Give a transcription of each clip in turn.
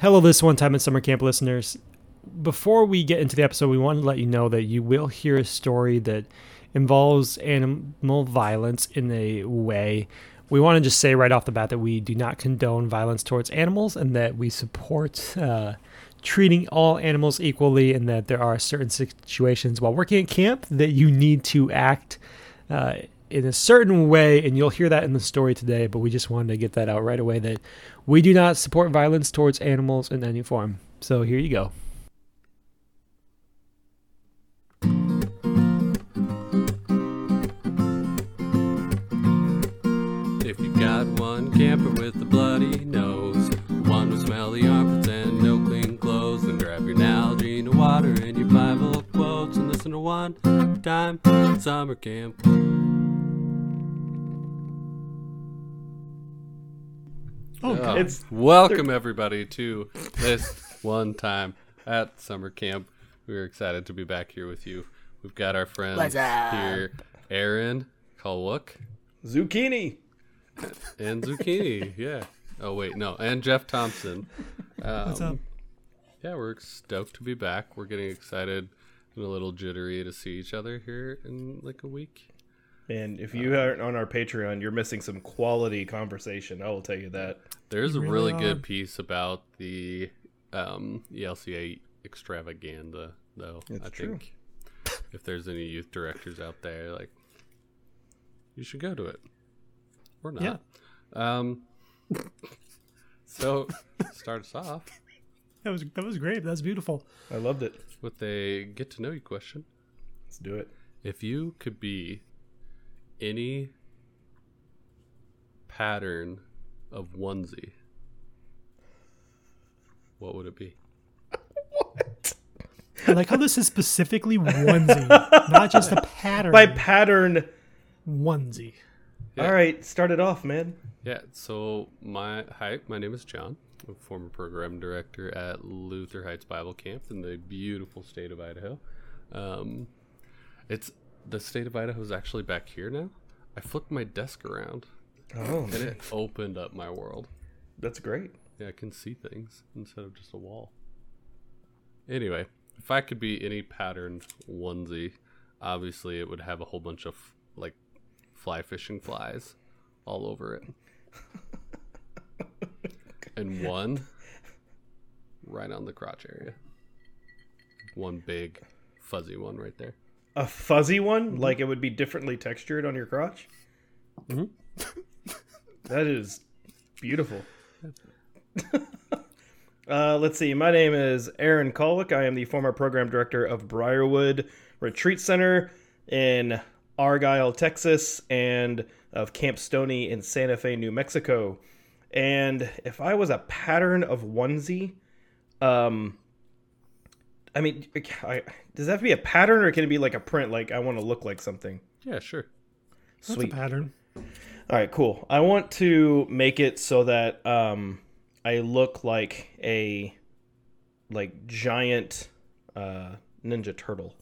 Hello, this one time at summer camp listeners. Before we get into the episode, we want to let you know that you will hear a story that involves animal violence in a way. We want to just say right off the bat that we do not condone violence towards animals and that we support uh, treating all animals equally, and that there are certain situations while working at camp that you need to act. Uh, in a certain way, and you'll hear that in the story today, but we just wanted to get that out right away that we do not support violence towards animals in any form. So here you go. If you got one camper with a bloody nose, one with smelly armpits and no clean clothes, then grab your Nalgene water and your Bible quotes and listen to one time summer camp. Oh, Uh, It's- welcome everybody to this one time at summer camp. We're excited to be back here with you. We've got our friends here, Aaron, Kolwick, Zucchini. and Zucchini. yeah. Oh wait, no, and Jeff Thompson. Um, What's up? Yeah, we're stoked to be back. We're getting excited and a little jittery to see each other here in like a week. And if you aren't on our Patreon, you're missing some quality conversation. I will tell you that. There's a really really good piece about the um, ELCA extravaganza, though. It's I true. think if there's any youth directors out there, like you should go to it or not. Yeah. Um. so start us off That was that was great. That was beautiful. I loved it. with a get to know you question. Let's do it. If you could be any pattern of onesie, what would it be? what? I like how this is specifically onesie, not just a pattern. By pattern. onesie. Yeah. All right, start it off, man. Yeah, so my hi, my name is Jon. I'm a former program director at Luther Heights Bible Camp in the beautiful state of Idaho. Um, it's the state of Idaho is actually back here now. I flipped my desk around Oh, and it opened up my world. that's great. Yeah, I can see things instead of just a wall. Anyway, if I could be any patterned onesie, obviously it would have a whole bunch of like fly fishing flies all over it. and one right on the crotch area. One big fuzzy one right there. A fuzzy one, like it would be differently textured on your crotch. Mhm. that is beautiful. uh, let's see. My name is Aaron Kolwick. I am the former program director of Briarwood Retreat Center in Argyle, Texas, and of Camp Stoney in Santa Fe, New Mexico. And if I was a pattern of onesie, um, I mean, I, does that have to be a pattern or can it be like a print? Like I want to look like something. Yeah, sure. That's Sweet. a pattern. All right, cool. I want to make it so that um, I look like a like giant uh, ninja turtle,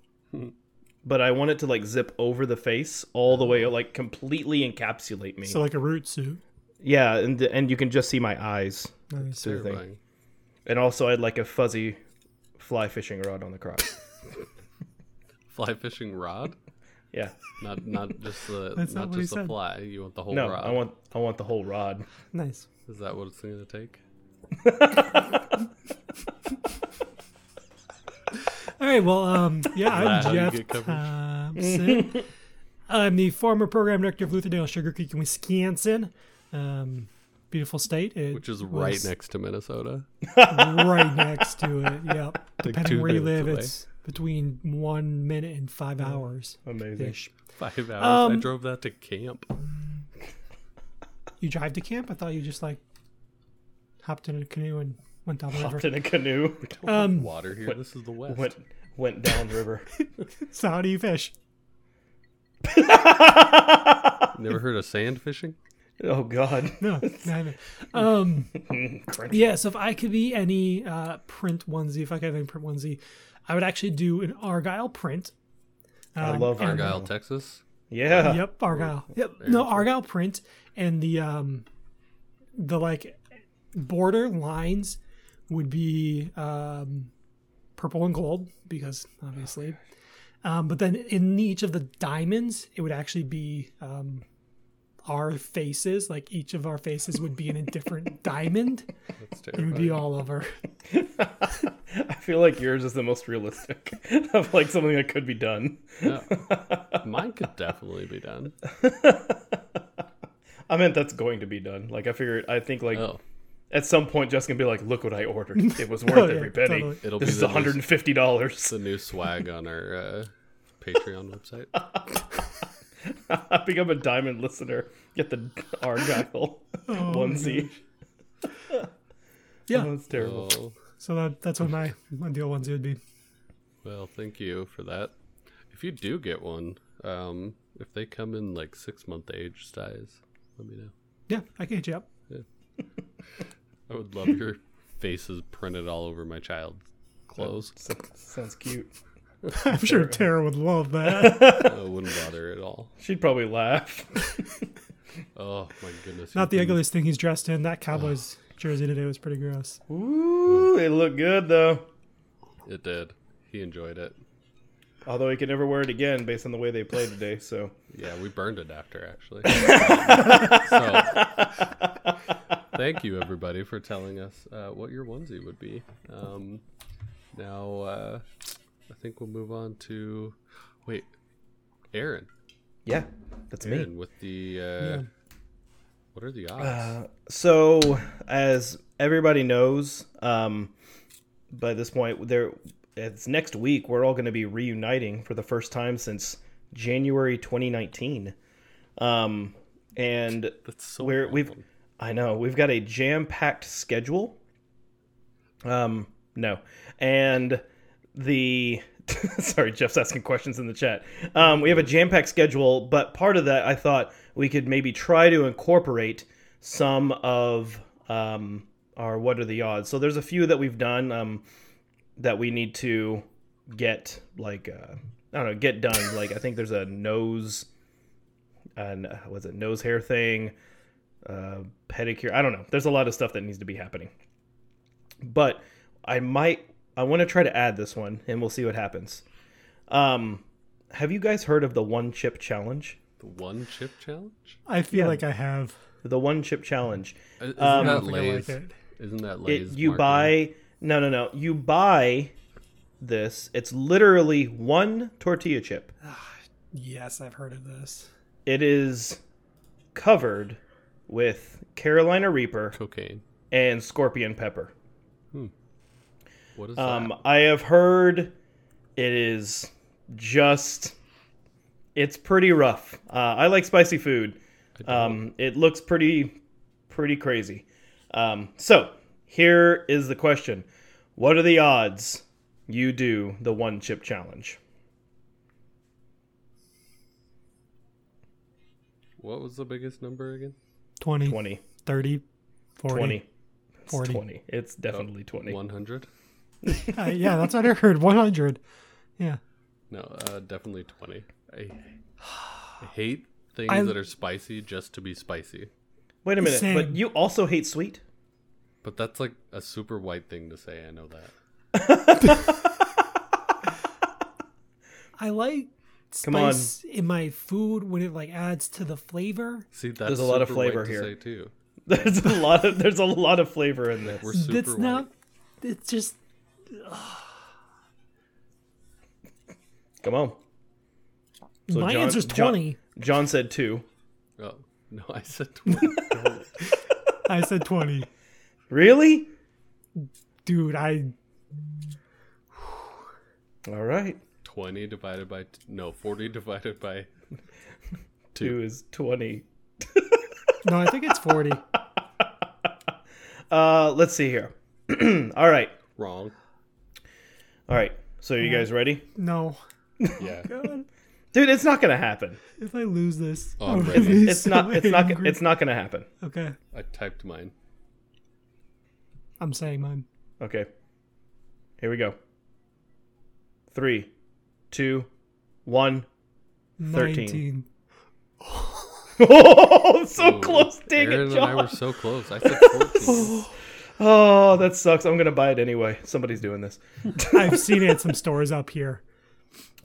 but I want it to like zip over the face all the way, like completely encapsulate me. So like a root suit. yeah, and and you can just see my eyes. Nice. through the thing. And also, I'd like a fuzzy fly fishing rod on the crotch. Fly fishing rod? yeah. Not not just the That's not not just the said. fly. You want the whole No, rod. I want I want the whole rod. Nice. Is that what it's gonna take? All right. Well, um, yeah, I'm you Jeff? Thompson. I'm the former program director of Lutherdale Sugar Creek in Wisconsin. Um, beautiful state. It Which is right next to Minnesota. right next to it. Yep. Depending two where you live, away. it's between one minute and five hours Amazing. ish. Five hours. I Um, drove that to camp. You drive to camp? I thought you just like hopped in a canoe and went down the Hopped river. in a canoe, Um, Water here. what- this is the west. went went down river. so how do you fish? Never heard of sand fishing? Oh God. No, I haven't. Um, yeah. So if I could be any uh, print onesie, if I could have any print onesie, I would actually do an Argyle print. I Um, love and- Argyle, Texas. Yeah. Yep, Argyle. Yep. No, Argyle print and the um the like border lines would be um, purple and gold because obviously. Um, but then in each of the diamonds, it would actually be um, our faces. Like each of our faces would be in a different diamond. That's It would be terrifying. all over. I feel like yours is the most realistic of like something that could be done. Yeah. Mine could definitely be done. I meant that's going to be done. Like I figured, I think like Oh, at some point, Jeff's gonna be like, "Look what I ordered. It was worth Oh, yeah, every penny. totally. it'll This be is the one hundred and fifty dollars." New, the new swag on our uh, Patreon website. I become a diamond listener. Get the Argyle onesie. Yeah. Oh, that's terrible. Oh, So that, that's what my ideal onesie would be. well, thank you for that. If you do get one, um, if they come in like six month age size, let me know. Yeah, I can hit you up. I would love your faces printed all over my child's clothes. So- sounds cute. I'm sure Tara would love that. I wouldn't bother at all. She'd probably laugh. Oh my goodness! Not the ugliest thing he's dressed in. That Cowboys jersey today was pretty gross. Ooh, it looked good though. It did. He enjoyed it. Although he could never wear it again based on the way they played today. So Yeah, we burned it after actually. so, thank you everybody for telling us uh, what your onesie would be. Um, now, uh, I think we'll move on to wait, Aaron. yeah, that's me. With the. Uh, What are the odds? Uh, so, as everybody knows, um, by this point, there it's next week. We're all going to be reuniting for the first time since January 2019, um, and so. we're we've. I know we've got a jam-packed schedule. Um, no, and the sorry, Jeff's asking questions in the chat. Um, we have a jam-packed schedule, but part of that I thought we could maybe try to incorporate some of um, our what are the odds. So there's a few that we've done um, that we need to get like uh, I don't know get done. Like I think there's a nose and uh, was it nose hair thing, uh, pedicure. I don't know. There's a lot of stuff that needs to be happening. But I might I want to try to add this one, and we'll see what happens. Um, have you guys heard of the one chip challenge? the one chip challenge. I feel Yeah. like I have. The one chip challenge. Isn't Um, that don't think I Lay's? like it. Isn't that It, you marketing? buy no no no. You buy this. It's literally one tortilla chip. Yes, I've heard of this. It is covered with Carolina Reaper cocaine. and scorpion pepper. What is Um, that? I have heard it is just it's pretty rough. Uh, I like spicy food. Um, it looks pretty pretty crazy. Um, so here is the question: What are the odds you do the one chip challenge? what was the biggest number again? 20, 20, 30, 40. 20. It's 40. 20. It's definitely 20. One hundred? Uh, yeah, that's what I heard. 100. Yeah. No, uh, definitely twenty. I, I hate things I- that are spicy just to be spicy. Wait a minute, but you also hate sweet? But that's like a super white thing to say. I know that. I like Come on. spice in my food when it like adds to the flavor. See, that's There's a lot of super white flavor to here. Say too. There's a lot of there's a lot of flavor in this. We're super That's white. not. It's just. Come on. So my Jon- answer's 20. Jon said two. Oh no, I said twenty. I said 20. Really? Dude, I. All right. twenty divided by t- no forty divided by Two is twenty. No, I think it's 40. Uh, let's see here. All right. wrong. All right. So are you guys ready? No. Yeah. Oh, God, Dude, it's not gonna happen. if I lose this, Oh, I'm I'm ready. gonna It's so not it's not it's not gonna happen. Okay, I typed mine. I'm saying mine. Okay. Here we go. Three, two, one. 13. 19. Oh, so Ooh, close. Dang Aaron it, and I were so close. I said fourteen. Oh, that sucks. I'm gonna buy it anyway. Somebody's doing this, I've seen it at some stores up here.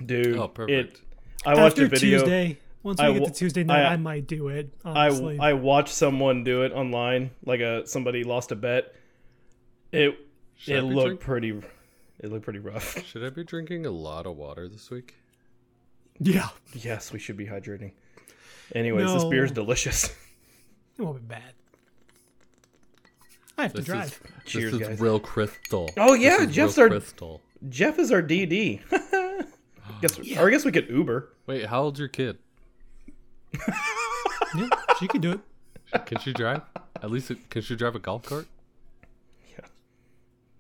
dude. Oh, perfect. It. I watched After a video. Tuesday, once we I get to Tuesday night, I- I, might do it. I Honestly, I watched someone do it online. Like a somebody lost a bet. It Should it looked drink- pretty. It looked pretty rough. Should I be drinking a lot of water this week? yeah, yes, we should be hydrating. Anyways, this beer is delicious. it won't be bad. I have to drive. is Cheers, this is guys. real crystal. Oh, yeah, This is Jeff's real our- crystal. Jeff is our DD. guess, or I guess we could Uber. Wait, how old's your kid? yeah, she can do it. Can she drive? At least it- can she drive a golf cart? Yeah,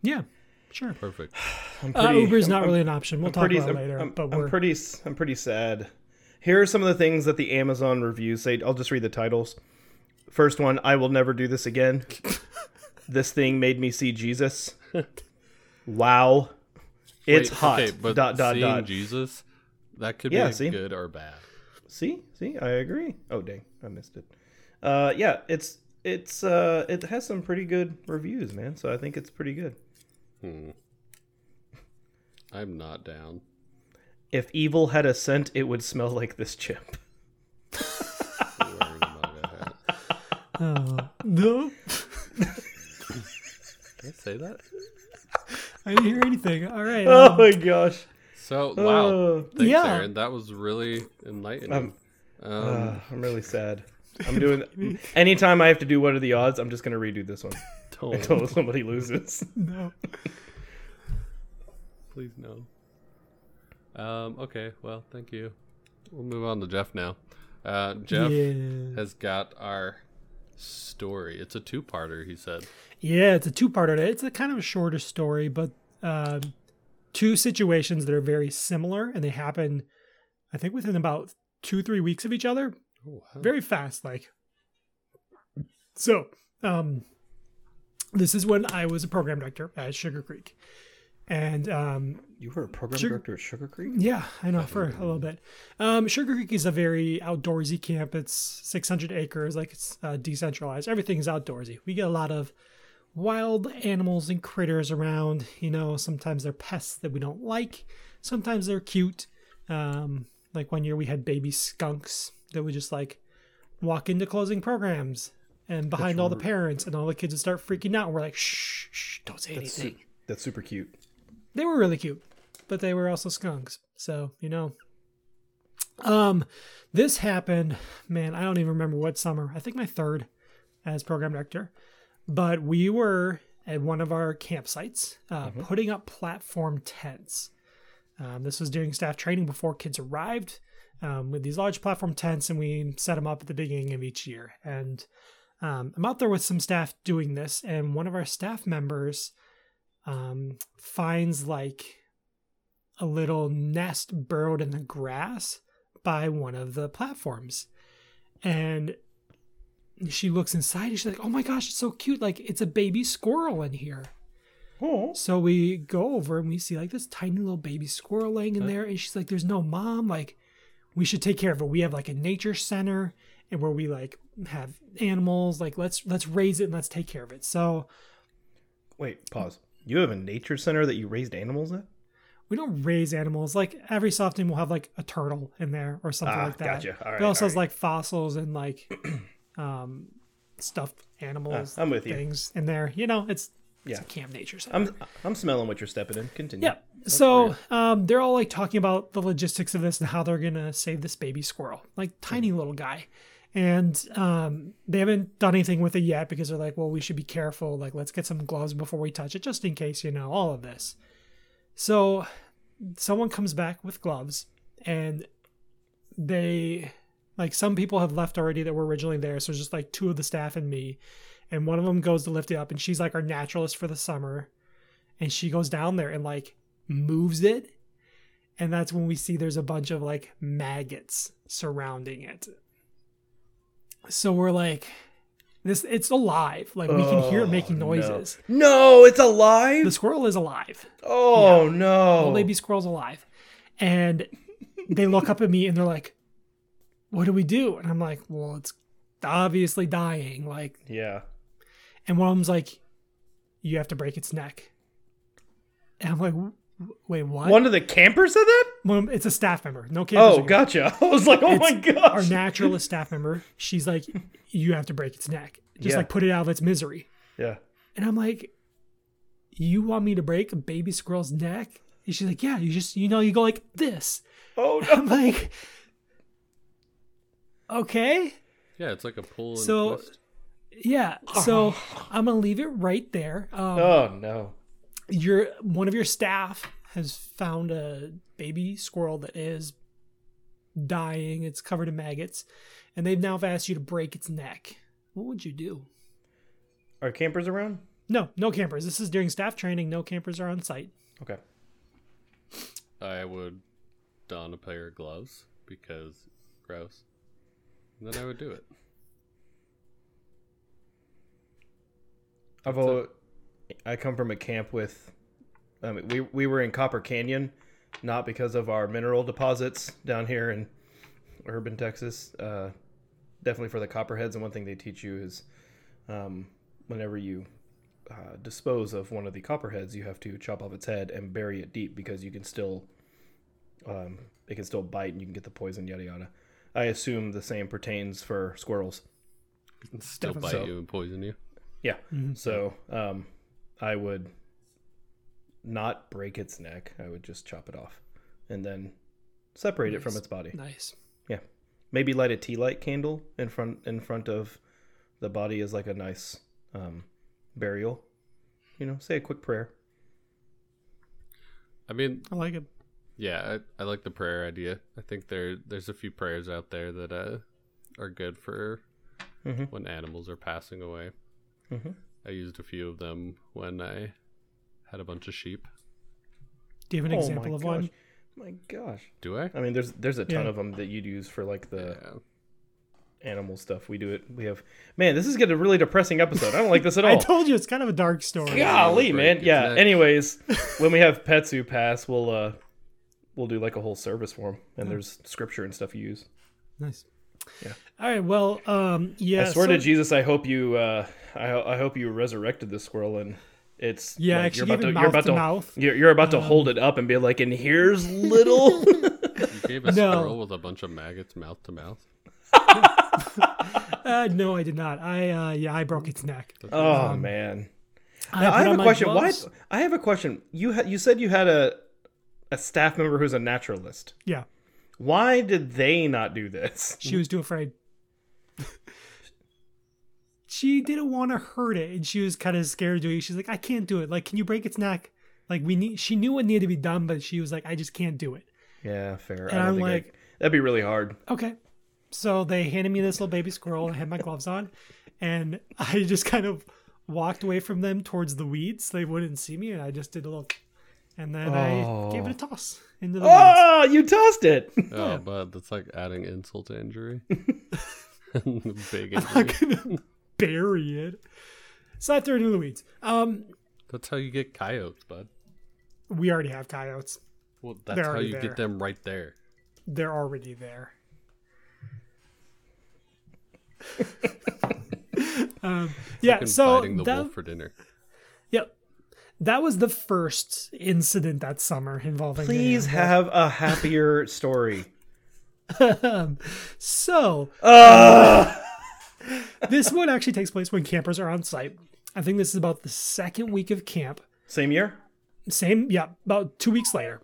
Yeah. sure. Perfect. I'm Uh, Uber's not I'm- really an option. We'll I'm talk pretty, about I'm, later. I'm- but I'm we're pretty. s- I'm pretty sad. Here are some of the things that the Amazon reviews say. I'll just read the titles. First one: I will never do this again. This thing made me see Jesus. Wow, it's Wait, hot. Okay, but dot dot seeing dot. Jesus, that could Yeah, be see? good or bad. See, see, I agree. Oh dang, I missed it. Uh, yeah, it's it's uh, it has some pretty good reviews, man. So I think it's pretty good. Hmm. I'm not down. If evil had a scent, it would smell like this chip. Wearing a MAGA hat. uh, no. Can I say that? I didn't hear anything. All right. Oh um, my gosh. So wow, Oh. thanks, Yeah. Aaron. That was really enlightening. Um, Um, Uh, I'm really sad. I'm doing. Anytime I have to do what are the odds, I'm just gonna redo this one don't, until somebody loses. no. please no. Um, okay, well, thank you. We'll move on to Jeff now. Uh, Jeff Yeah. has got our story. It's a two-parter. He said. Yeah, it's a two-parter. It's a kind of a shorter story, but um, two situations that are very similar, and they happen, I think, within about two, three weeks of each other. Oh, wow. very fast like so um this is when i was a program director at sugar creek and um You were a program director at Sugar Creek. yeah i know for a little bit um sugar creek is a very outdoorsy camp it's 600 acres like it's uh, decentralized everything is outdoorsy we get a lot of wild animals and critters around you know sometimes they're pests that we don't like sometimes they're cute um like one year we had baby skunks that would just like walk into closing programs and behind all the parents and all the kids would start freaking out. And We're like, shh, shh, don't say That's, su- anything. that's super cute. They were really cute, but they were also skunks. So, you know. Um, this happened, man, I don't even remember what summer. I think my third as program director. But we were at one of our campsites uh, putting up platform tents. Um, this was during staff training before kids arrived um, with these large platform tents, and we set them up at the beginning of each year. And um, I'm out there with some staff doing this, and one of our staff members um, finds like a little nest burrowed in the grass by one of the platforms. And she looks inside and she's like, oh my gosh, it's so cute. Like, it's a baby squirrel in here. Oh, So we go over and we see like this tiny little baby squirrel laying in there. And she's like, there's no mom. Like, we should take care of it. We have like a nature center and where we like have animals. Like, let's let's raise it and let's take care of it. So wait, pause. You have a nature center that you raised animals at? we don't raise animals. Like every so often we'll have like a turtle in there or something Ah, like that. gotcha. All right, it also has like fossils and like um stuffed animals. Ah, I'm with you. Things in there. You know, it's it's Yeah. a camp nature center. I'm I'm smelling what you're stepping in. Continue. Yeah. So um, they're all like talking about the logistics of this and how they're gonna save this baby squirrel, like tiny little guy. And um, they haven't done anything with it yet because they're like, well, we should be careful. Like, let's get some gloves before we touch it, just in case, you know, all of this. So someone comes back with gloves and they like some people have left already that were originally there. So just like two of the staff and me. And one of them goes to lift it up and she's like our naturalist for the summer. And she goes down there and like moves it. And that's when we see there's a bunch of like maggots surrounding it so we're like this it's alive like we can hear it oh, making Oh, noises No, it's alive. the squirrel is alive oh no. the baby squirrel's alive. And they look up at me and they're like, What do we do? And I'm like, Well, it's obviously dying. Like, Yeah. and one of them's like, you have to break its neck. And I'm like, "W- wait, what? One of the campers said that? Well, it's a staff member. No campers. Oh, are here. gotcha. I was like, oh my god. Our naturalist staff member. She's like, you have to break its neck. Just Yeah. like put it out of its misery. Yeah. And I'm like, you want me to break a baby squirrel's neck? And she's like, yeah, you just, you know, you go like this. Oh no. I'm like, okay. Yeah, it's like a pull and So- twist. Yeah. So I'm going to leave it right there. Um, Oh no. Your one of your staff has found a baby squirrel that is dying. It's covered in maggots, and they've now asked you to break its neck. What would you do? Are campers around? No, no campers. This is during staff training. No campers are on site. Okay. I would don a pair of gloves because gross. And then I would do it. I've al- I come from a camp with, I mean, we we were in Copper Canyon, not because of our mineral deposits down here in urban Texas. Uh, definitely for the copperheads, and one thing they teach you is, um, whenever you uh, dispose of one of the copperheads, you have to chop off its head and bury it deep because you can still, um, it can still bite and you can get the poison, yada yada. I assume the same pertains for squirrels. Still Definitely. bite you and poison you. Yeah. So um, I would not break its neck. I would just chop it off and then separate it from its body. Nice. Yeah. Maybe light a tea light candle in front in front of the body as like a nice um, burial. You know, say a quick prayer. I mean, I like it. yeah, I, I like the prayer idea. I think there there's a few prayers out there that uh, are good for Mhm. when animals are passing away. Mhm. I used a few of them when I had a bunch of sheep. Do you have an Oh example of gosh. one? My gosh. Do I? I mean, there's there's a ton Yeah. of them that you'd use for like the Yeah. animal stuff. We do it. We have man. This is getting a really depressing episode. I don't like this at all. I told you it's kind of a dark story. Golly, Break man. Yeah. neck. Anyways, when we have pets who pass, we'll uh, we'll do like a whole service for them, and there's scripture and stuff you use. Nice. Yeah. All right. Well, um, yeah. I swear so- to Jesus, I hope you, uh, I, I hope you resurrected the squirrel, and it's Yeah, like, actually you're about to, mouth you're about to to, mouth. You're, you're about to Um, hold it up and be like, and here's little. You gave a No. squirrel with a bunch of maggots mouth to mouth. Uh, no, I did not. I uh, yeah, I broke its neck. oh man. I, Now, I put have a my question. Why? I have a question. You ha- you said you had a a staff member who's a naturalist. Yeah, Why did they not do this? she was too afraid. she didn't want to hurt it, and she was kind of scared doing it. She's like, "I can't do it. Like, can you break its neck?" Like, we need. She knew what needed to be done, but she was like, "I just can't do it." Yeah, fair. And I don't I'm think I- like- that'd be really hard. Okay. So they handed me this little baby squirrel I had my gloves on. And I just kind of walked away from them towards the weeds. They wouldn't see me. And I just did a little. And then I gave it a toss into the weeds. Oh, you tossed it. Oh, but that's like adding insult to injury. Big I'm not gonna bury it. So I threw it into the weeds. Um, That's how you get coyotes, bud. we already have coyotes. Well, that's They're how you there. get them right there. They're already there. um, yeah. Fucking So biting the that, wolf for dinner. That was the first incident that summer involving. Please have a happier story. Um, so this one actually takes place when campers are on site. I think this is about the second week of camp. Same year. Same, yeah, about two weeks later.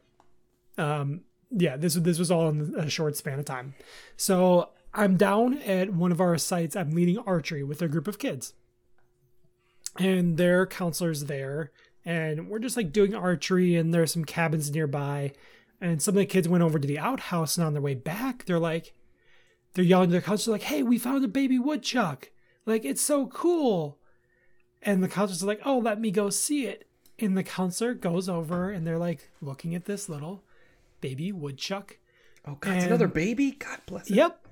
Um, yeah, this this was all in a short span of time. So I'm down at one of our sites. I'm leading archery with a group of kids, and their counselors there, and we're just like doing archery. And there's some cabins nearby, and some of the kids went over to the outhouse, and on their way back, they're like, they're yelling to their counselor like, "Hey, we found a baby woodchuck! Like it's so cool!" And the counselor's like, "Oh, let me go see it." And the counselor goes over, and they're like looking at this little baby woodchuck. Oh God, it's another baby. God bless it. Yep.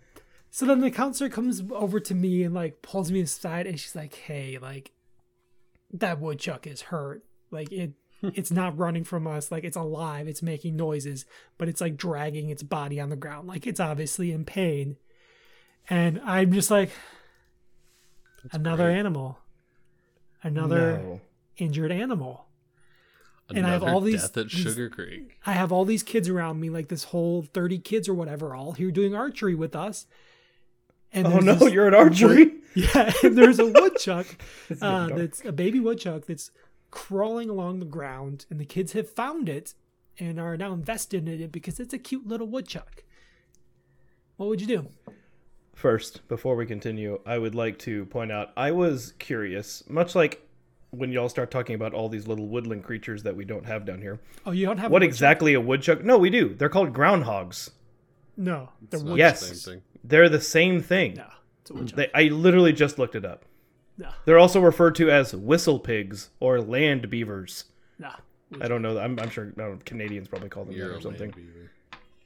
So then the counselor comes over to me and like pulls me aside, and she's like, "Hey, like that woodchuck is hurt. Like it." It's not running from us, like it's alive, it's making noises, but it's like dragging its body on the ground, like it's obviously in pain. And I'm just like, another great. animal, another No. injured animal. Another And I have all these- death at these- Sugar Creek. I have all these kids around me, like this whole 30 kids or whatever, all here doing archery with us. And Oh no, this you're at archery. Yeah, and there's a woodchuck uh, that's a baby woodchuck that's crawling along the ground, and the kids have found it and are now invested in it because it's a cute little woodchuck. What would you do? First, before we continue, I would like to point out I was curious, much like when y'all start talking about all these little woodland creatures that we don't have down here. Oh, you don't have What a exactly a woodchuck? No, we do. They're called groundhogs. No, the It's not wood. the Yes. same thing. They're the same thing. No, it's a woodchuck. They, I literally just looked it up. No, They're also referred to as whistle pigs or land beavers. no. I don't know. I'm, I'm sure I know, Canadians probably call them You're that or something.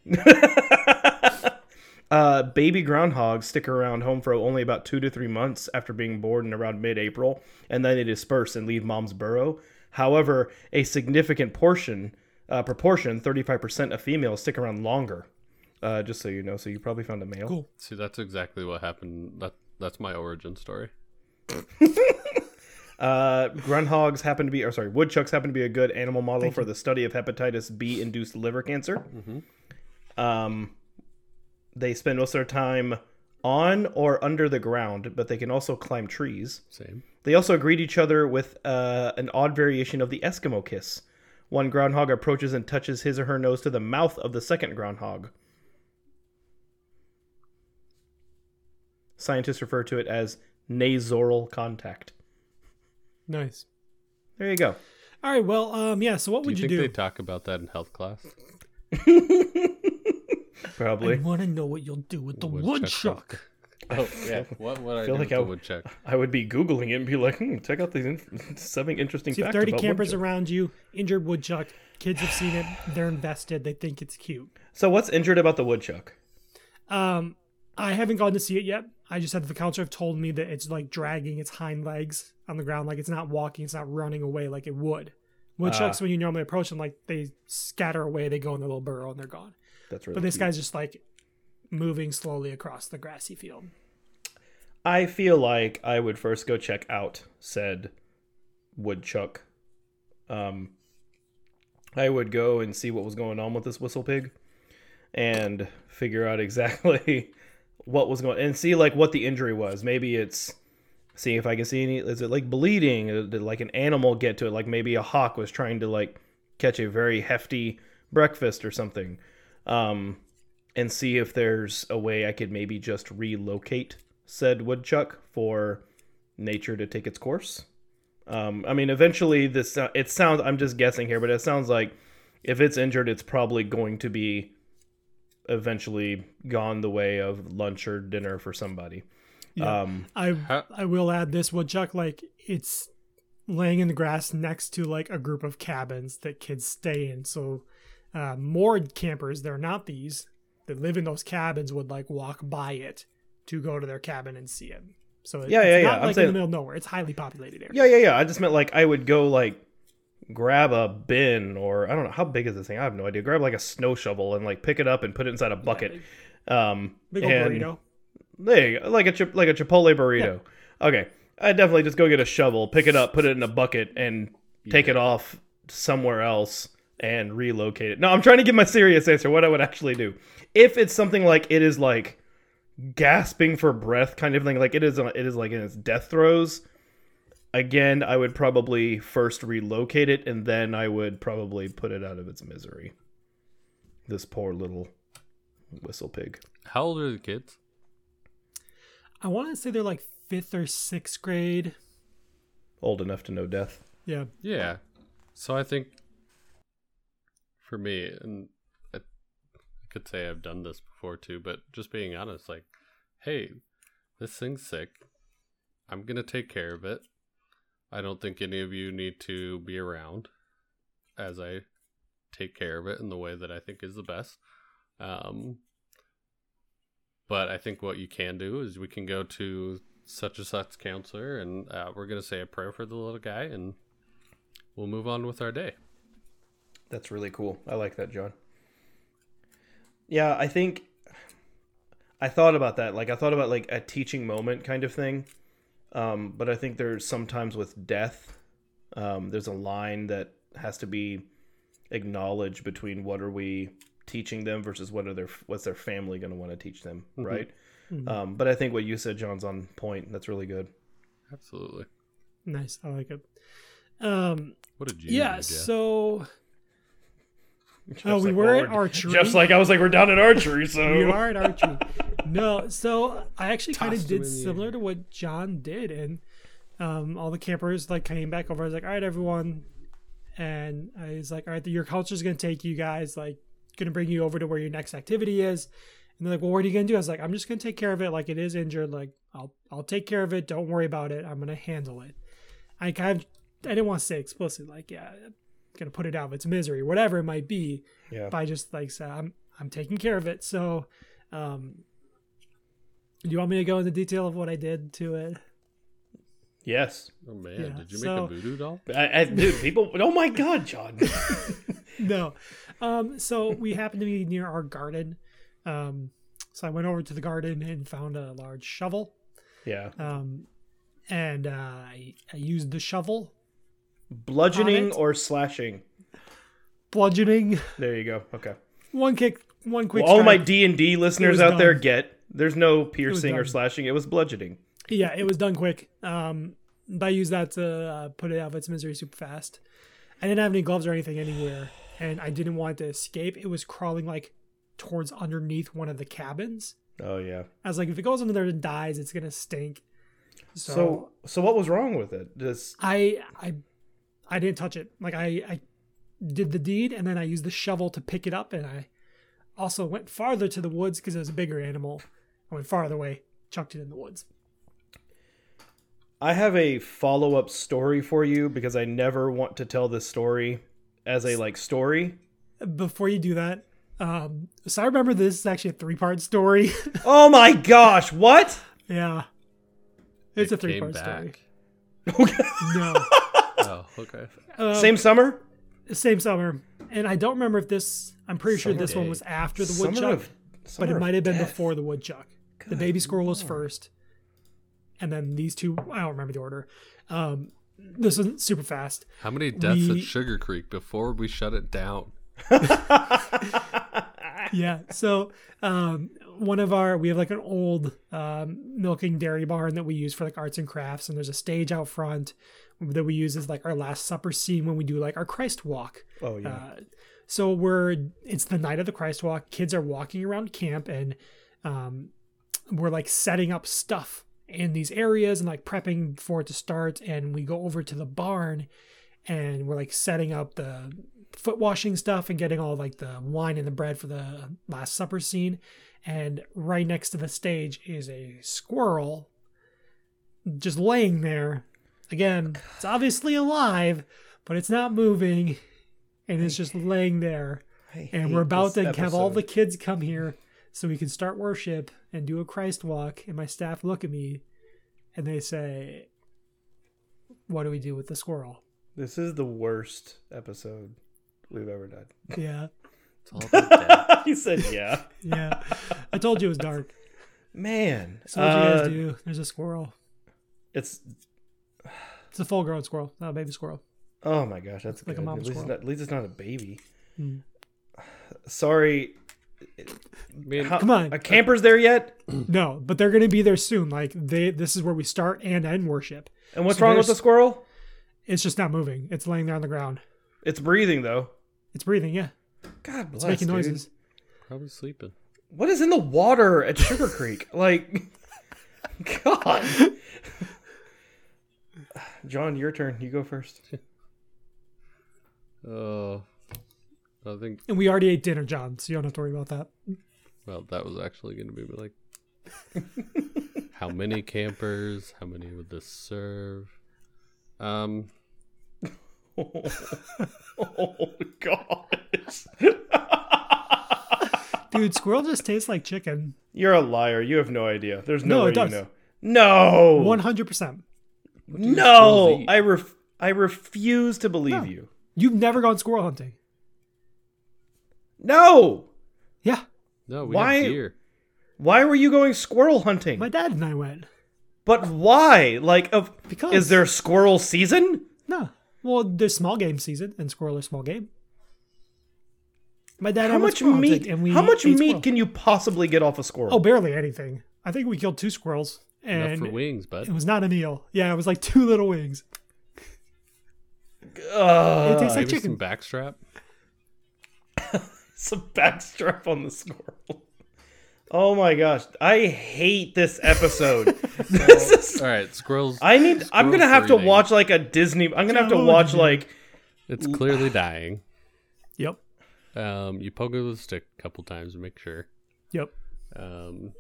land beaver. Uh, baby groundhogs stick around home for only about two to three months after being born in around mid-April, and then they disperse and leave mom's burrow. However, a significant portion, uh, proportion, 35% of females stick around longer. Uh, just so you know, so you probably found a male. Cool. See, that's exactly what happened. That that's my origin story. Uh, groundhogs happen to be, or sorry, woodchucks happen to be a good animal model for the study of hepatitis B-induced liver cancer. Um, they spend most of their time on or under the ground, but they can also climb trees. Same. They also greet each other with uh, an odd variation of the Eskimo kiss. One groundhog approaches and touches his or her nose to the mouth of the second groundhog. Scientists refer to it as nasoral contact. Nice. There you go. All right. Well, um, yeah. So what Do would you you, do? they talk about that in health class? Probably. I want to know what you'll do with the woodchuck. Oh yeah. What would I, feel do like with I- the woodchuck? I would be googling it and be like, hmm, check out these in- seven interesting So you facts 30 about campers woodchuck. around you, injured woodchuck. Kids have seen it. They're invested. They think it's cute. So what's injured about the woodchuck? Um, I haven't gone to see it yet. I just had the counselor have told me that it's like dragging its hind legs on the ground, like it's not walking, it's not running away like it would. Woodchucks, when you normally approach them, like they scatter away, they go in their little burrow and they're gone. That's really But this cute. guy's just like moving slowly across the grassy field. I feel like I would first go check out said woodchuck. Um, I would go and see what was going on with this whistle pig, and figure out exactly what was going and see like what the injury was. Maybe it's see if I can see any. Is it like bleeding? Uh, Did like an animal get to it? Like maybe a hawk was trying to like catch a very hefty breakfast or something. Um, and see if there's a way I could maybe just relocate said woodchuck for nature to take its course. Um, I mean, eventually this uh, it sounds. I'm just guessing here, but it sounds like if it's injured, it's probably going to be eventually gone the way of lunch or dinner for somebody. Yeah. Um, I How- I will add this woodchuck like it's laying in the grass next to like a group of cabins that kids stay in. So uh, moored campers, they're not these that live in those cabins would like walk by it to go to their cabin and see it. So it- Yeah, it's yeah, yeah. not I'm like in saying- the middle of nowhere. It's highly populated area. yeah, yeah, yeah. I just meant like I would go like grab a bin or I don't know how big is this thing. I have no idea. Grab like a snow shovel and like pick it up and put it inside a bucket. um, Big old and- burrito. There you go. Like a chip, like a Chipotle burrito. Okay, I definitely just go get a shovel, pick it up, put it in a bucket, and take it off somewhere else and relocate it. No, I'm trying to give my serious answer. What I would actually do if it's something like it is like gasping for breath kind of thing, like it is. It is like in its death throes. Again, I would probably first relocate it, and then I would probably put it out of its misery. This poor little whistle pig. How old are the kids? I want to say they're like fifth or sixth grade. Old enough to know death. Yeah. Yeah. So I think for me, and I I could say I've done this before too, but just being honest, like, hey, this thing's sick. I'm going to take care of it. I don't think any of you need to be around as I take care of it in the way that I think is the best. Um, but I think what you can do is we can go to such and such counselor and uh, we're going to say a prayer for the little guy and we'll move on with our day. That's really cool. I like that, Jon. Yeah, I think I thought about that. Like I thought about like a teaching moment kind of thing. Um, but I think there's sometimes with death, Um, there's a line that has to be acknowledged between what are we teaching them versus what are their what's their family going to want to teach them, right? Um, but I think what you said, Jon's on point. That's really good. Absolutely. Nice. I like it. Um, What a genius. yeah. So, oh, we like, were well, at archery. Jeff's like, I was like, we're down at archery, so we are at archery. no, so I actually kind of did similar to what Jon did, and um, all the campers like came back over. I was like, "All right, everyone," and I was like, "All right, your culture's gonna take you guys, like, gonna bring you over to where your next activity is." And they're like, "Well, what are you gonna do?" I was like, "I'm just gonna take care of it. Like, it is injured. Like, I'll I'll take care of it. Don't worry about it. I'm gonna handle it." I kind of I didn't want to say explicit, like, yeah, I'm gonna put it out of its misery, whatever it might be yeah. but I just like said I'm I'm taking care of it. So, um, do you want me to go into detail of what I did to it? Yes, Oh man, Yeah, did you so- make a voodoo doll? I, I, dude. People, oh my god, Jon. no. Um, so we happened to be near our garden. Um, so I went over to the garden and found a large shovel. yeah, Um, and uh, I, I used the shovel, bludgeoning or slashing. bludgeoning, There you go. Okay. one kick, one quick. All my. D and D listeners was out there get. There's no piercing or slashing. It was bludgeoning. yeah, it was done quick. Um, but I used that to uh, put it out of its misery super fast. I didn't have any gloves or anything anywhere, and I didn't want it to escape. It was crawling like towards underneath one of the cabins. Oh yeah. I was like, if it goes under there and dies, it's gonna stink. So, So, so what was wrong with it? Just I I I didn't touch it. Like I I did the deed, and then I used the shovel to pick it up, and I also went farther to the woods because it was a bigger animal. I went farther away, chucked it in the woods. I have a follow up story for you because I never want to tell this story as a like story. Before you do that, um, so I remember this is actually a three part story. Oh my gosh! What? yeah, it's It a three part story. back. No, Oh, okay. um, Same summer. same summer, and I don't remember if this. I'm pretty sure Summer this one was after the woodchuck, of- but it might have been death. before the woodchuck. The baby squirrel was first, and then these two. I don't remember the order. Um, this is super fast. How many deaths We- at Sugar Creek before we shut it down? yeah. So um, one of our we have like an old um, milking dairy barn that we use for like arts and crafts, and there's a stage out front that we use as like our Last Supper scene when we do like our Christ walk. Oh yeah. Uh, so we're it's the night of the Christ walk. Kids are walking around camp and um, we're like setting up stuff in these areas and like prepping for it to start. And we go over to the barn and we're like setting up the foot washing stuff and getting all like the wine and the bread for the Last Supper scene. And right next to the stage is a squirrel just laying there. Again, it's obviously alive, but it's not moving and it's just laying there. And we're about to have all the kids come here so we can start worship and do a Christ walk. And my staff look at me and they say, What do we do with the squirrel? This is the worst episode we've ever done. It's Yeah. all about he said, "Yeah." Yeah. I told you it was dark. Man, So what you uh, guys do? There's a squirrel. it's It's a full grown squirrel, not a baby squirrel. oh my gosh, that's Like a mom at, least it's squirrel. not, at least it's not a baby. Hmm. Sorry, I mean, how, Come on. a camper's there yet? No, but they're gonna be there soon. Like they this is where we start and end worship. And what's So wrong with the squirrel? It's just not moving. It's laying there on the ground. It's breathing though. It's breathing, yeah. God bless. It's making dude. noises. probably sleeping. What is in the water at Sugar Creek? Like, God. Jon, your turn. You go first. Oh, I think. And we already ate dinner, Jon, so you don't have to worry about that. Well, that was actually going to be like. how many campers? How many would this serve? Um, Oh gosh. Dude, squirrel just tastes like chicken. You're a liar. You have no idea. There's no, No, way it does. you know. No. One hundred percent. no. I ref- I refuse to believe No. you. You've never gone squirrel hunting. No. Yeah. no, we Why- have deer. Why were you going squirrel hunting? My dad and I went. but why? Like of Because is there squirrel season? no. Well, there's small game season, and squirrel is small game. My dad How and I went much meat? And we How much meat squirrel. can you possibly get off a squirrel? Oh, barely anything. I think we killed two squirrels, Enough and for wings, but it was not a meal. Yeah, it was like two little wings. Ugh, it tastes like Maybe chicken. some backstrap. some backstrap on the squirrel. Oh my gosh, I hate this episode. this is. All right, squirrels. I need. I'm gonna have to watch like a Disney. I'm gonna have to watch like. It's clearly dying. Yep. Um, you poke it with a stick a couple times to make sure. Yep. Um,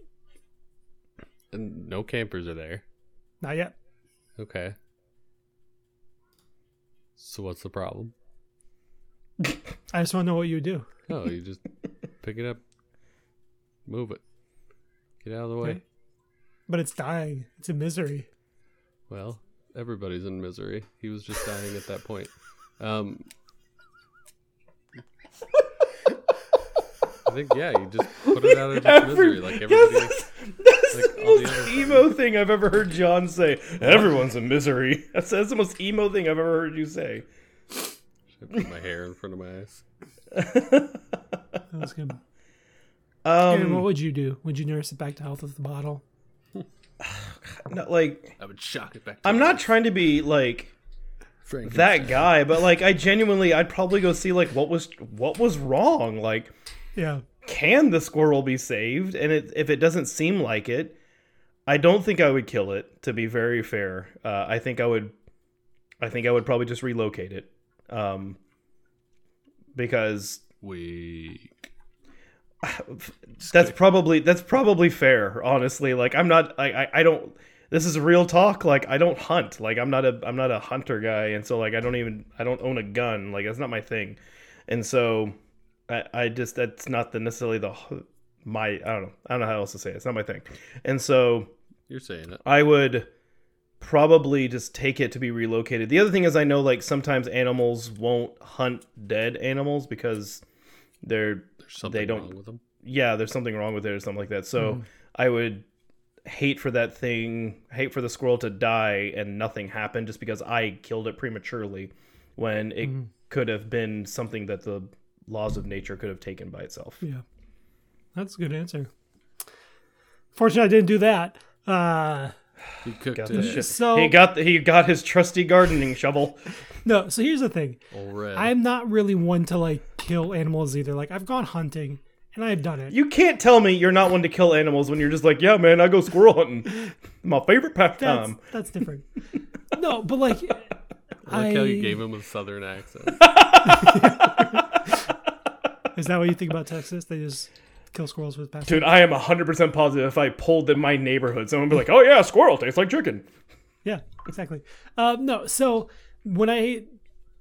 and no campers are there. Not yet. Okay. So what's the problem? I just want to know what you would do. Oh, you just pick it up, move it, get out of the way. But it's dying. It's in misery. Well, everybody's in misery. He was just dying at that point. Um, I think yeah, you just put it out of its misery like Yes, everybody. that's, that's like the most emo thing I've ever heard Jon say. Everyone's in misery. That's, that's the most emo thing I've ever heard you say. Should put my hair in front of my eyes. That was good. Aaron, what Um, would you do? Would you nurse it back to health with the bottle? no, like I would shock it back. To I'm my not trying to be like that guy, but like I genuinely, I'd probably go see like what was what was wrong. Like, Yeah. can the squirrel be saved? And it, if it doesn't seem like it, I don't think I would kill it. To be very fair, uh, I think I would. I think I would probably just relocate it, um, because Weak. that's probably that's probably fair. Honestly, like I'm not. I, I I don't. This is real talk. Like I don't hunt. Like I'm not a I'm not a hunter guy, and so like I don't even I don't own a gun. Like that's not my thing, and so I I just that's not the necessarily the my I don't know I don't know how else to say it. It's not my thing, and so You're saying it. I would probably just take it to be relocated. The other thing is I know like sometimes animals won't hunt dead animals because they're There's something don't- wrong with them. yeah, there's something wrong with it or something like that. So I would hate for that thing, hate for the squirrel to die and nothing happened just because I killed it prematurely when it could have been something that the laws of nature could have taken by itself. Yeah. That's a good answer. Fortunately, I didn't do that. Uh, You cooked Got it. the shit. So- he got the, he got his trusty gardening shovel. no, so here's the thing. I'm not really one to like kill animals either. Like I've gone hunting and I've done it. You can't tell me you're not one to kill animals when you're just like, yeah, man, I go squirrel hunting. My favorite That's pastime. that's different. no, but like I like how you gave him a southern accent. is that what you think about Texas? They just kill squirrels with past. Dude, I am 100% positive if I pulled in my neighborhood, someone would be like, oh yeah, squirrel tastes like chicken. Yeah, exactly. Um, no, so when I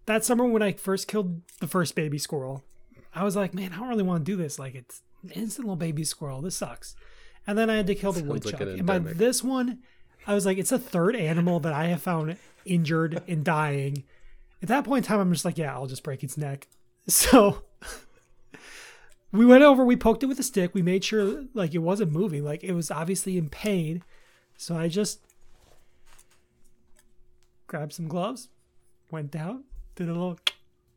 that summer when I first killed the first baby squirrel, I was like, man, I don't really want to do this. Like it's an innocent little baby squirrel. This sucks. And then I had to kill the Sounds like woodchuck. an and by endemic. this one, I was like, it's a third animal that I have found injured and dying. At that point in time, I'm just like, yeah, I'll just break its neck. So we went over, we poked it with a stick, we made sure like it wasn't moving, like it was obviously in pain. So I just grabbed some gloves, went down, did a little,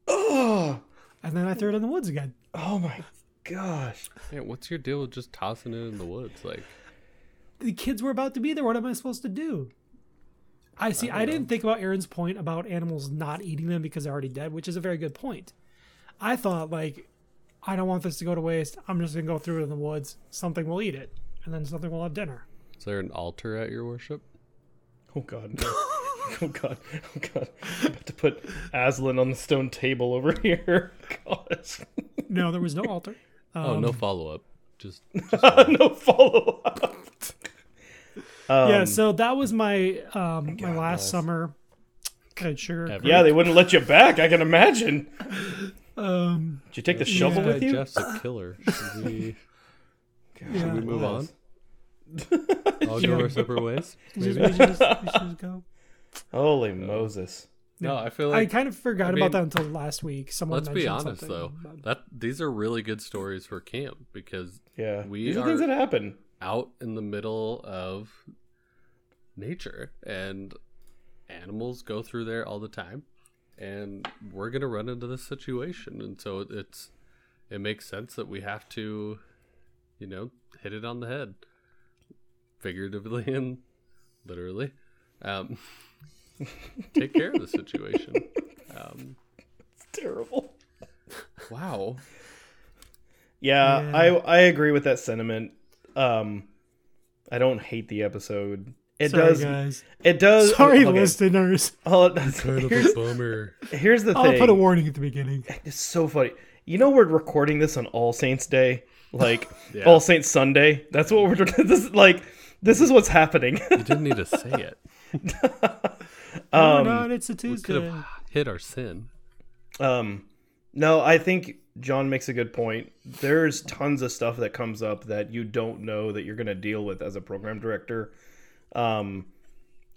Oh, and then I threw it in the woods again. oh my gosh. Man, what's your deal with just tossing it in the woods? Like, The kids were about to be there. What am I supposed to do? I see. I, didn't think about Aaron's point about animals not eating them because they're already dead, which is a very good point. I thought like, I don't want this to go to waste. I'm just gonna go through it in the woods. Something will eat it, and then something will have dinner. is there an altar at your worship? Oh god. oh god. Oh god. I'm about to put Aslan on the stone table over here. Gosh. No, there was no altar. oh, Um, no follow up. Just, no follow up. Um, yeah, so that was my um my last summer. Good sugar. Ever. yeah, they wouldn't let you back, I can imagine. Um, Did you take the shovel Yeah. with you? Jeff's a killer. Should we, yeah. should we move on? All Yeah. go our separate ways? We should, Maybe? we should just, we should just go. Holy Moses. No, I feel like I like kind of forgot I about that until last week. Someone let's be mentioned honest something though. about- That these are really good stories for camp because Yeah. We These are, things are- that happen. out in the middle of nature and animals go through there all the time and we're gonna run into this situation, and so it's it makes sense that we have to, you know, hit it on the head, figuratively and literally. Um, take care of the situation. Um, It's Terrible. wow. Yeah, Yeah. I I agree with that sentiment. Um, I don't hate the episode. It Sorry, does. guys. It does. Sorry, okay. listeners. Oh, that's does- Kind of here's, a bummer. here's the thing. I'll put a warning at the beginning. It's so funny. You know we're recording this on All Saints Day, like Yeah. All Saints Sunday. That's what we're this is like. This is what's happening. You didn't need to say it. oh, Um, no, it's a We could Tuesday. have hit our sin. Um, no, I think Jon makes a good point. There's tons of stuff that comes up that you don't know that you're going to deal with as a program director. Um,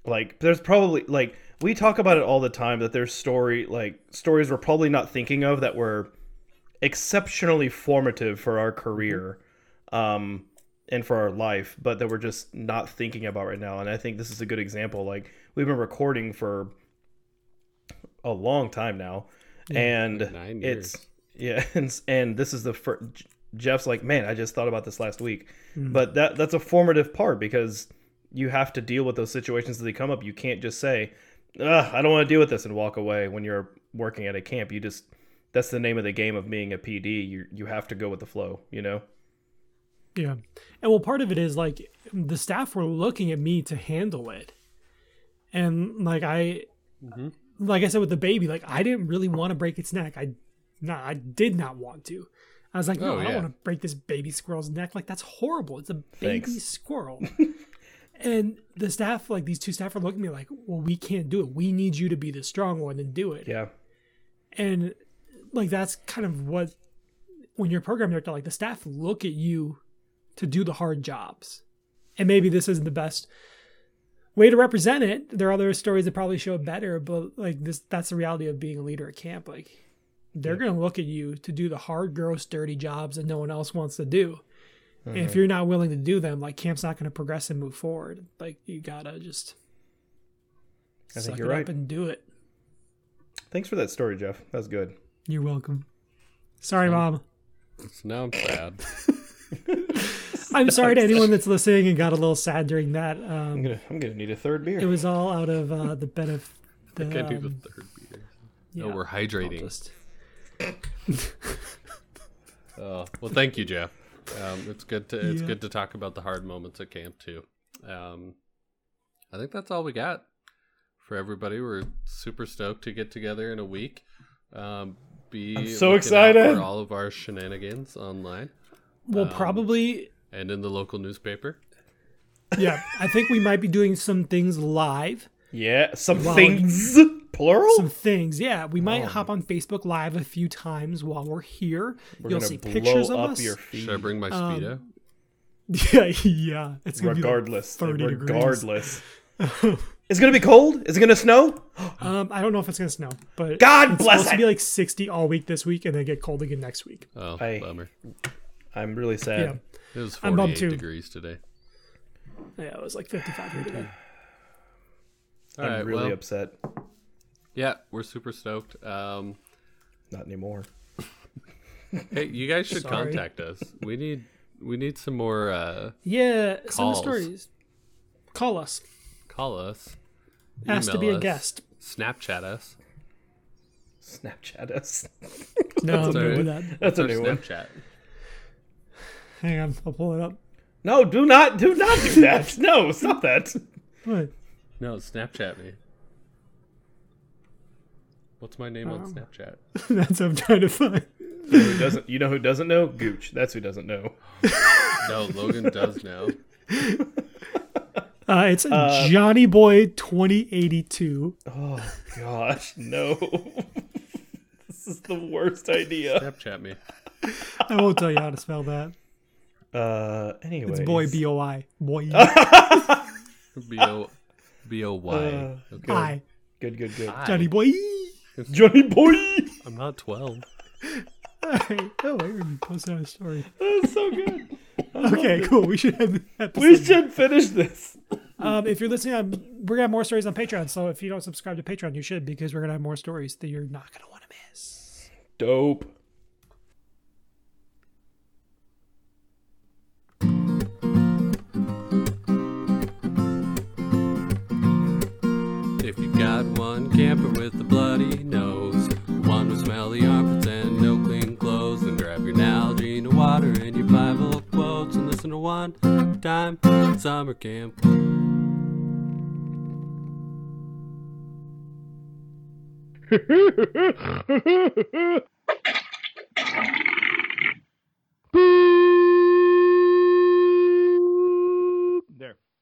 like there's probably like we talk about it all the time that there's story like stories we're probably not thinking of that were exceptionally formative for our career um and for our life but that we're just not thinking about right now. And i think this is a good example. Like we've been recording for a long time now and it's yeah and, and this is the first jeff's like man i just thought about this last week. Hmm. but that that's a formative part because you have to deal with those situations as they come up you can't just say Ugh, i don't want to deal with this and walk away when you're working at a camp you just that's the name of the game of being a pd you you have to go with the flow you know Yeah. And well, part of it is like the staff were looking at me to handle it. And like I, mm-hmm. like I said with the baby, like I didn't really want to break its neck. I, not, I did not want to. I was like, no, Oh, I don't yeah. want to break this baby squirrel's neck. Like that's horrible. It's a baby Thanks. squirrel. and the staff, like these two staff, are looking at me like, well, we can't do it. We need you to be the strong one and do it. Yeah. And like that's kind of what when you're program director like the staff look at you to do the hard jobs. And maybe this isn't the best way to represent it. There are other stories that probably show it better but like this that's the reality of being a leader at camp. Like they're going to look at you to do the hard gross dirty jobs that no one else wants to do and if you're not willing to do them like camp's not going to progress and move forward like you gotta just I think suck you're it right. up and do it thanks for that story jeff That's good you're welcome sorry mom So now I'm sad. I'm sorry to anyone that's listening and got a little sad during that. i'm Um, gonna i'm gonna need a third beer it was all out of uh, the benefit. The, Can't do the um, third beer. yeah, No, we're hydrating. just- Oh, well, thank you, Jeff. Um, it's good to it's Yeah. good to talk about the hard moments at camp too. Um, I think that's all we got for everybody. We're super stoked to get together in a week. Um, be I'm so excited. for all of our shenanigans online Well, Um, probably, and in the local newspaper. yeah. I think we might be doing some things live. yeah some Well, things plural Some things, yeah. We might Oh. hop on Facebook Live a few times while we're here. we're You'll gonna see blow pictures of up us. your feed Should I bring my Um, speedo? Yeah, yeah. It's gonna regardless be like 30 degrees. regardless it's gonna be cold is it gonna snow Um, I don't know if it's gonna snow, but God it's bless supposed to be like 60 all week this week, and then get cold again next week. oh, I- bummer. i'm really sad Yeah, It was I'm 48 degrees today. yeah. It was like 55 here today. I'm right, really well, upset yeah, we're super stoked. Um, not anymore hey, you guys should Sorry. contact us. We need we need some more. Uh, Yeah, send the stories. Call us. call us. Ask to email be a guest. Snapchat us. snapchat us No, That's don't that. that's a Our new one Snapchat. Hang on, I'll pull it up. no do not do not do that no stop that What? No, Snapchat me. What's my name on Um, Snapchat? That's what I'm trying to find. who doesn't you know who doesn't know gooch that's who doesn't know No, Logan does know. Uh, it's Johnny Boy 2082. oh gosh no this is the worst idea Snapchat me. I won't tell you how to spell that. uh anyway It's boy B O I. Boy B O B O Y. Uh, Okay. I. good good good Hi. Johnny Boy. johnny boy I'm not 12. Alright. Oh, I we posted on a story. that's so good Okay, cool. We should end the episode. we should finish this Um, if you're listening, on, we're gonna have more stories on Patreon. So if you don't subscribe to Patreon, you should because we're gonna have more stories that you're not gonna want to miss. Dope. If you got one camper with a in one time summer camp.